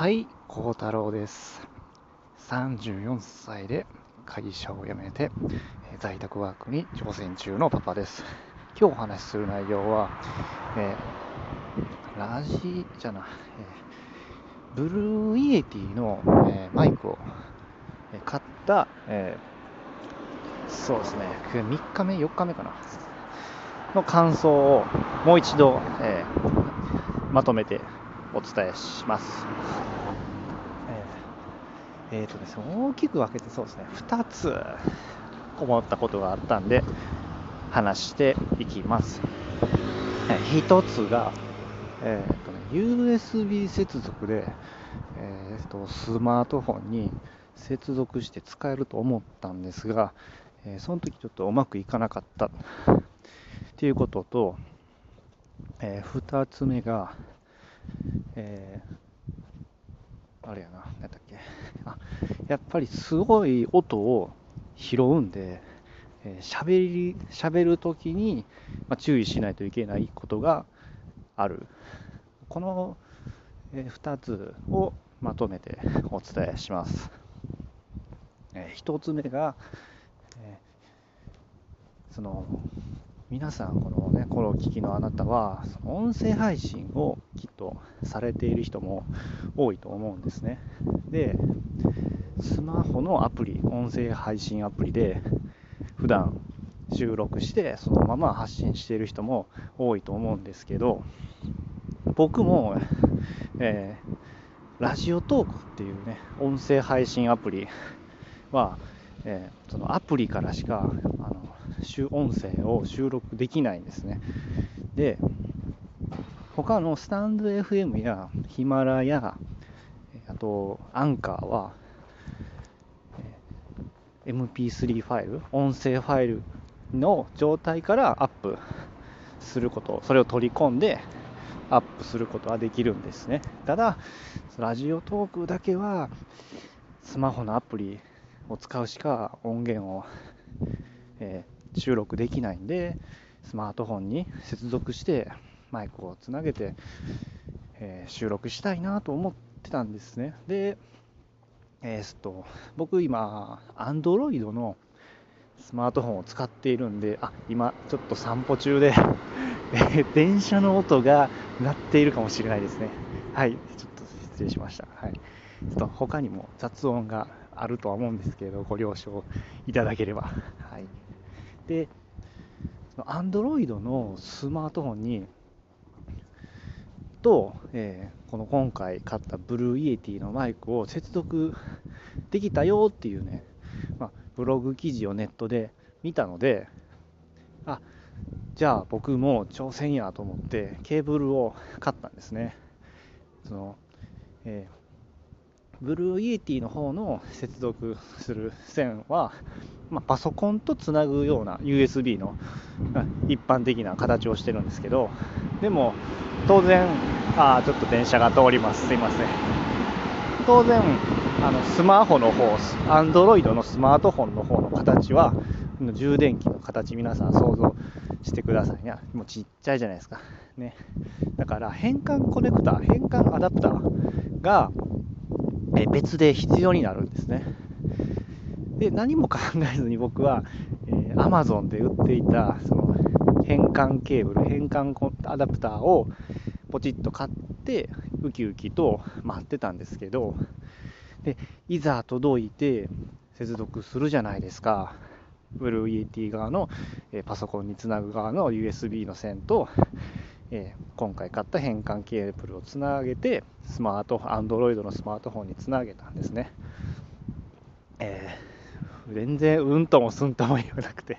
はい、孝太郎です。34歳で会社を辞めて、在宅ワークに挑戦中のパパです。今日お話しする内容は、えーラジじゃな、えーブルーイエティの、えーマイクを買った、えそうですね、3日目、4日目かな、の感想をもう一度、えまとめてお伝えします。えーえーとですね、大きく分けてそうですね、2つ思ったことがあったんで、話していきます。1つが、えーとね、USB 接続で、えーと、スマートフォンに接続して使えると思ったんですが、えーその時ちょっとうまくいかなかったっていうことと、え2つ目が、えーあれやな、何やっけあ、やっぱりすごい音を拾うんで、えー、喋り、喋るときに、まあ、注意しないといけないことがある。この、え2つをまとめてお伝えします。え1つ目が、えーその、皆さん、このね、この聞きのあなたは、音声配信をきっとされている人も多いと思うんですね。で、スマホのアプリ、音声配信アプリで、普段収録して、そのまま発信している人も多いと思うんですけど、僕も、えーラジオトークっていうね、音声配信アプリは、えーそのアプリからしか音声を収録できないんですね。で、他のスタンド FM やヒマラヤ、えーあとアンカーは、MP3 ファイル、音声ファイルの状態からアップすること、それを取り込んでアップすることはできるんですね。ただ、ラジオトークだけはスマホのアプリを使うしか音源を、えー収録できないんで、スマートフォンに接続してマイクをつなげて、えー収録したいなと思ってたんですね。で、えーっと、僕今、Android のスマートフォンを使っているんで、あ、今ちょっと散歩中で、電車の音が鳴っているかもしれないですね。はい、ちょっと失礼しました。はい。ちょっと他にも雑音があるとは思うんですけれど、ご了承いただければ。はい。で、その Android のスマートフォンに、と、えーこの今回買ったブルーイエティのマイクを接続できたよっていうね、まあ、ブログ記事をネットで見たので、あ、じゃあ僕も挑戦やと思ってケーブルを買ったんですね。その、えーブルーイエティの方の接続する線は、まあ、パソコンとつなぐような USB の 一般的な形をしてるんですけど、でも当然、あーちょっと電車が通ります。すいません。当然、あのスマホの方、Android のスマートフォンの方の形は、充電器の形、皆さん想像してくださいね。もうちっちゃいじゃないですか。ね。だから、変換コネクタ、変換アダプターが別で必要になるんですね。で、何も考えずに僕は、えー Amazon で売っていたその変換ケーブル、変換アダプターをポチッと買って、ウキウキと待ってたんですけど、でいざ届いて接続するじゃないですか。ブルーイエティ側の、えーパソコンにつなぐ側の USB の線と、えー今回買った変換ケーブルをつなげて、スマート、Android のスマートフォンにつなげたんですね。えー全然うんともすんとも言わなくて、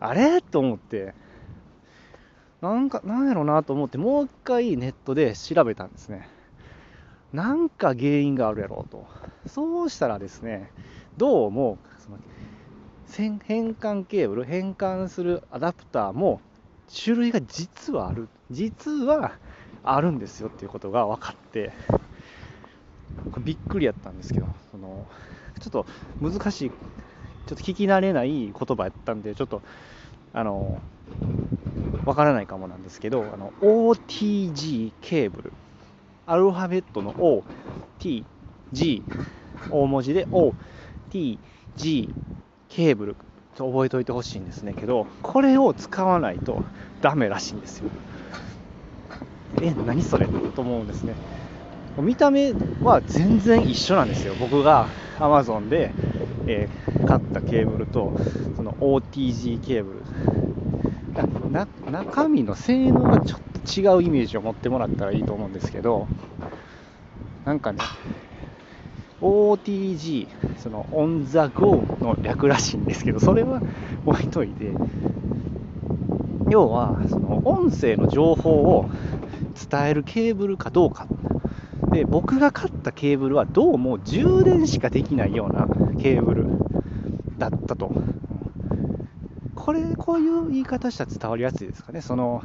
あれ？と思って、なんか、なんやろなと思って、もう一回ネットで調べたんですね。なんか原因があるやろうと。そうしたらですね、どうも、その変換ケーブル、変換するアダプターも種類が実はある。実はあるんですよっていうことが分かって、びっくりやったんですけど、そのちょっと難しい、ちょっと聞き慣れない言葉やったんで、ちょっと、あの、わからないかもなんですけど、あの、OTG ケーブルアルファベットの O、T、G、大文字で O、T、G、ケーブルと覚えておいてほしいんですねけど、これを使わないとダメらしいんですよ。え、何それと思うんですね。見た目は全然一緒なんですよ。僕が Amazon で、えー、買ったケーブルと、その OTG ケーブル。な中身の性能がちょっと違うイメージを持ってもらったらいいと思うんですけど、なんかね、OTG、そのオン・ザ・ゴーの略らしいんですけど、それは置いといて、要は、その音声の情報を伝えるケーブルかどうか。で、僕が買ったケーブルはどうも充電しかできないようなケーブルだったと。これ、こういう言い方したら伝わりやすいですかね。その、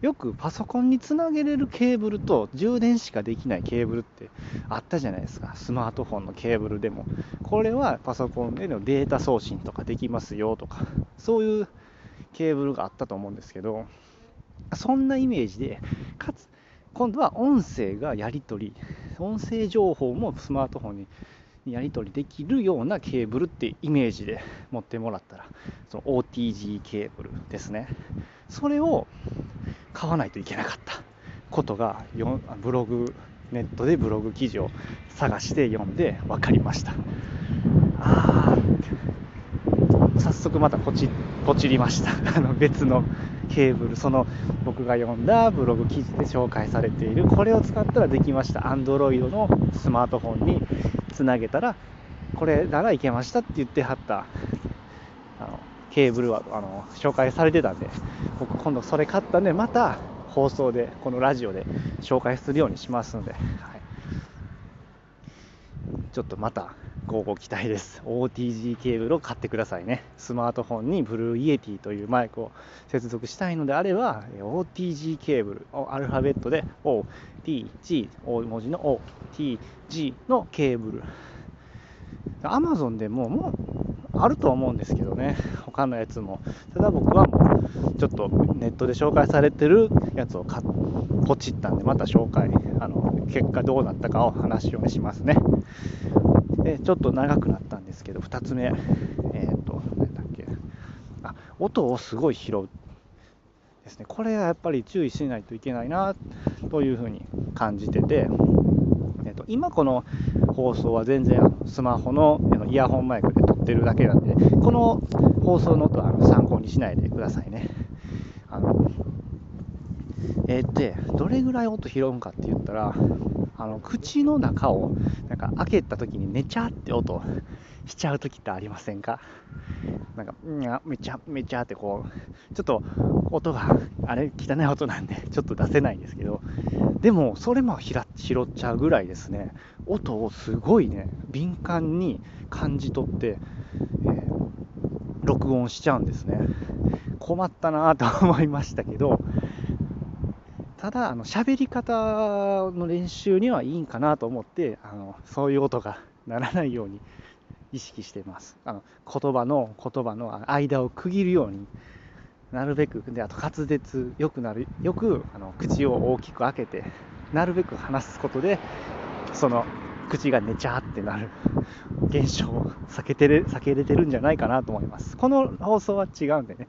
よくパソコンにつなげれるケーブルと充電しかできないケーブルってあったじゃないですか。スマートフォンのケーブルでも。これはパソコンでのデータ送信とかできますよとか、そういうケーブルがあったと思うんですけど、そんなイメージで、かつ、今度は音声がやり取り、音声情報もスマートフォンにやり取りできるようなケーブルってイメージで持ってもらったら、その OTG ケーブルですね。それを買わないといけなかったことがブログネットでブログ記事を探して読んで分かりましたあー早速またポチポチりました。あの別のケーブルその僕が読んだブログ記事で紹介されているこれを使ったらできました。Android のスマートフォンにつなげたらこれならいけましたって言ってはった。あのケーブルはあの紹介されてたんで僕今度それ買ったんでまた放送でこのラジオで紹介するようにしますので、はい、ちょっとまたご期待です OTG ケーブルを買ってくださいねスマートフォンにブルーイエティというマイクを接続したいのであれば OTG ケーブルアルファベットで OTG 大文字の OTG のケーブル Amazon でももうあると思うんですけどね、他のやつも。ただ僕はもう、ちょっとネットで紹介されてるやつを買ポチったんで、また紹介、あの、結果どうなったかを話すようにしますね。で、ちょっと長くなったんですけど、2つ目、えっ、ー、と、何だっけ、あ、音をすごい拾う。ですね、これはやっぱり注意しないといけないなというふうに感じてて、えーと今この放送は全然スマホのイヤホンマイクで撮ってるだけなんで、この放送の音は参考にしないでくださいね。あのえー、で、どれぐらい音拾うんかって言ったら、あの口の中をか開けた時に寝ちゃって音しちゃう時ってありませんか？なんか、うん、めちゃめちゃってこう、ちょっと音が、あれ、汚い音なんで、ちょっと出せないんですけど、でも、それも拾っちゃうぐらいですね、音をすごいね、敏感に感じ取って、えー、録音しちゃうんですね。困ったなと思いましたけど、ただ、あの喋り方の練習にはいいんかなと思って、あのそういう音がならないように意識しています。あの言葉の言葉の間を区切るようになるべく、であと滑舌よくなる、よくあの口を大きく開けて、なるべく話すことで、その口が寝ちゃってなる現象を避けてる避けれてるんじゃないかなと思います。この放送は違うんでね、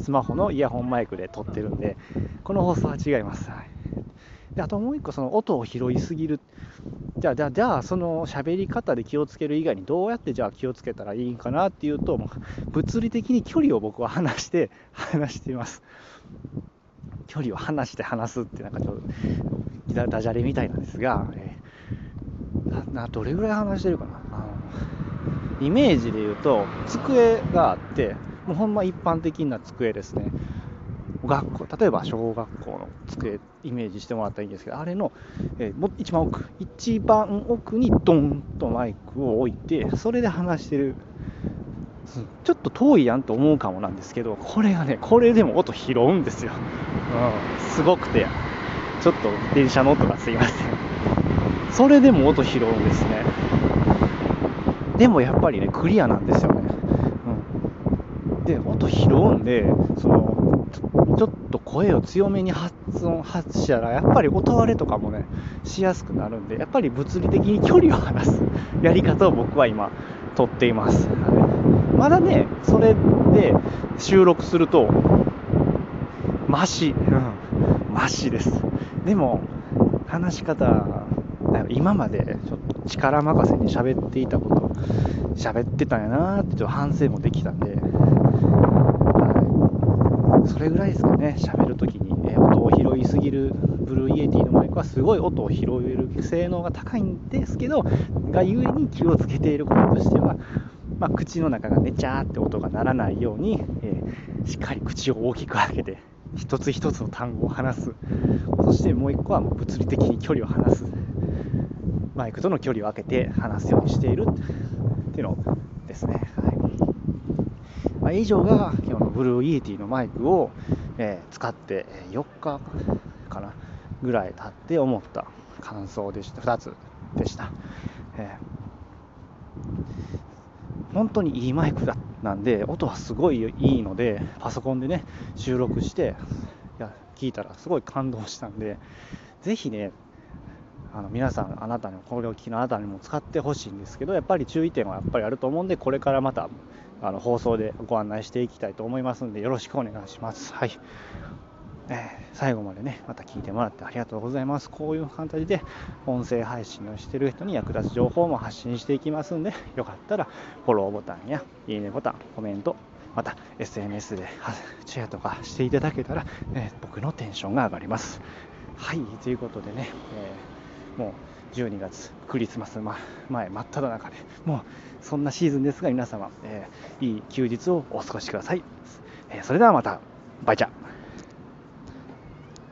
スマホのイヤホンマイクで撮ってるんで、この放送は違います。はいであともう一個、その音を拾いすぎる。じゃあ、じゃあ、じゃあその喋り方で気をつける以外にどうやってじゃあ気をつけたらいいんかなっていうと、もう物理的に距離を僕は離して、話しています。距離を離して話すってなんかちょっとダジャレみたいなんですが、えー、などれぐらい話してるかなイメージで言うと机があってもうほんま一般的な机ですね。学校例えば小学校の机イメージしてもらったらいいんですけどあれの、えー、一番奥一番奥にドンとマイクを置いてそれで話してるちょっと遠いやんと思うかもなんですけどこれがねこれでも音拾うんですよ、うん、すごくてちょっと電車の音がすいません。それでも音拾うんですね。でもやっぱりねクリアなんですよ。ね、で音拾うんでそのちょっと声を強めに発音発したらやっぱり音割れとかもねしやすくなるんでやっぱり物理的に距離を離す やり方を僕は今とっています、まだねそれで収録するとマシ、うん、マシです。でも話し方今までちょっと力任せに喋っていたこと喋ってたんやなーってちょっと反省もできたんでそれぐらいですかね、喋るときに、え音を拾いすぎるブルーイエティのマイクはすごい音を拾える性能が高いんですけど、がゆえに気をつけていることとしては、まあ、口の中がねちゃーって音が鳴らないように、えー、しっかり口を大きく開けて、一つ一つの単語を話す、そしてもう一個はもう物理的に距離を離す、マイクとの距離を空けて話すようにしているっていうのですね。はいまあ、以上が今日のブルーイエティのマイクを、えー、使って4日かなぐらい経って思った感想でした。2つでした、えー、本当にいいマイクだなんで音はすごいいいのでパソコンでね収録していや聞いたらすごい感動したんでぜひねあの皆さん、あなたにもこれを聞きのあなたにも使ってほしいんですけど、やっぱり注意点はやっぱりあると思うんで、これからまたあの放送でご案内していきたいと思いますので、よろしくお願いします。はいえー、最後までね、また聞いてもらってありがとうございます。こういう形で音声配信をしている人に役立つ情報も発信していきますんで、よかったらフォローボタンやいいねボタン、コメント、また SNS でシェアとかしていただけたら、えー、僕のテンションが上がります。はい、ということでね、えーもう12月クリスマス前真っ只中でもうそんなシーズンですが皆様、えー、いい休日をお過ごしください、えー、それではまたバイチャ。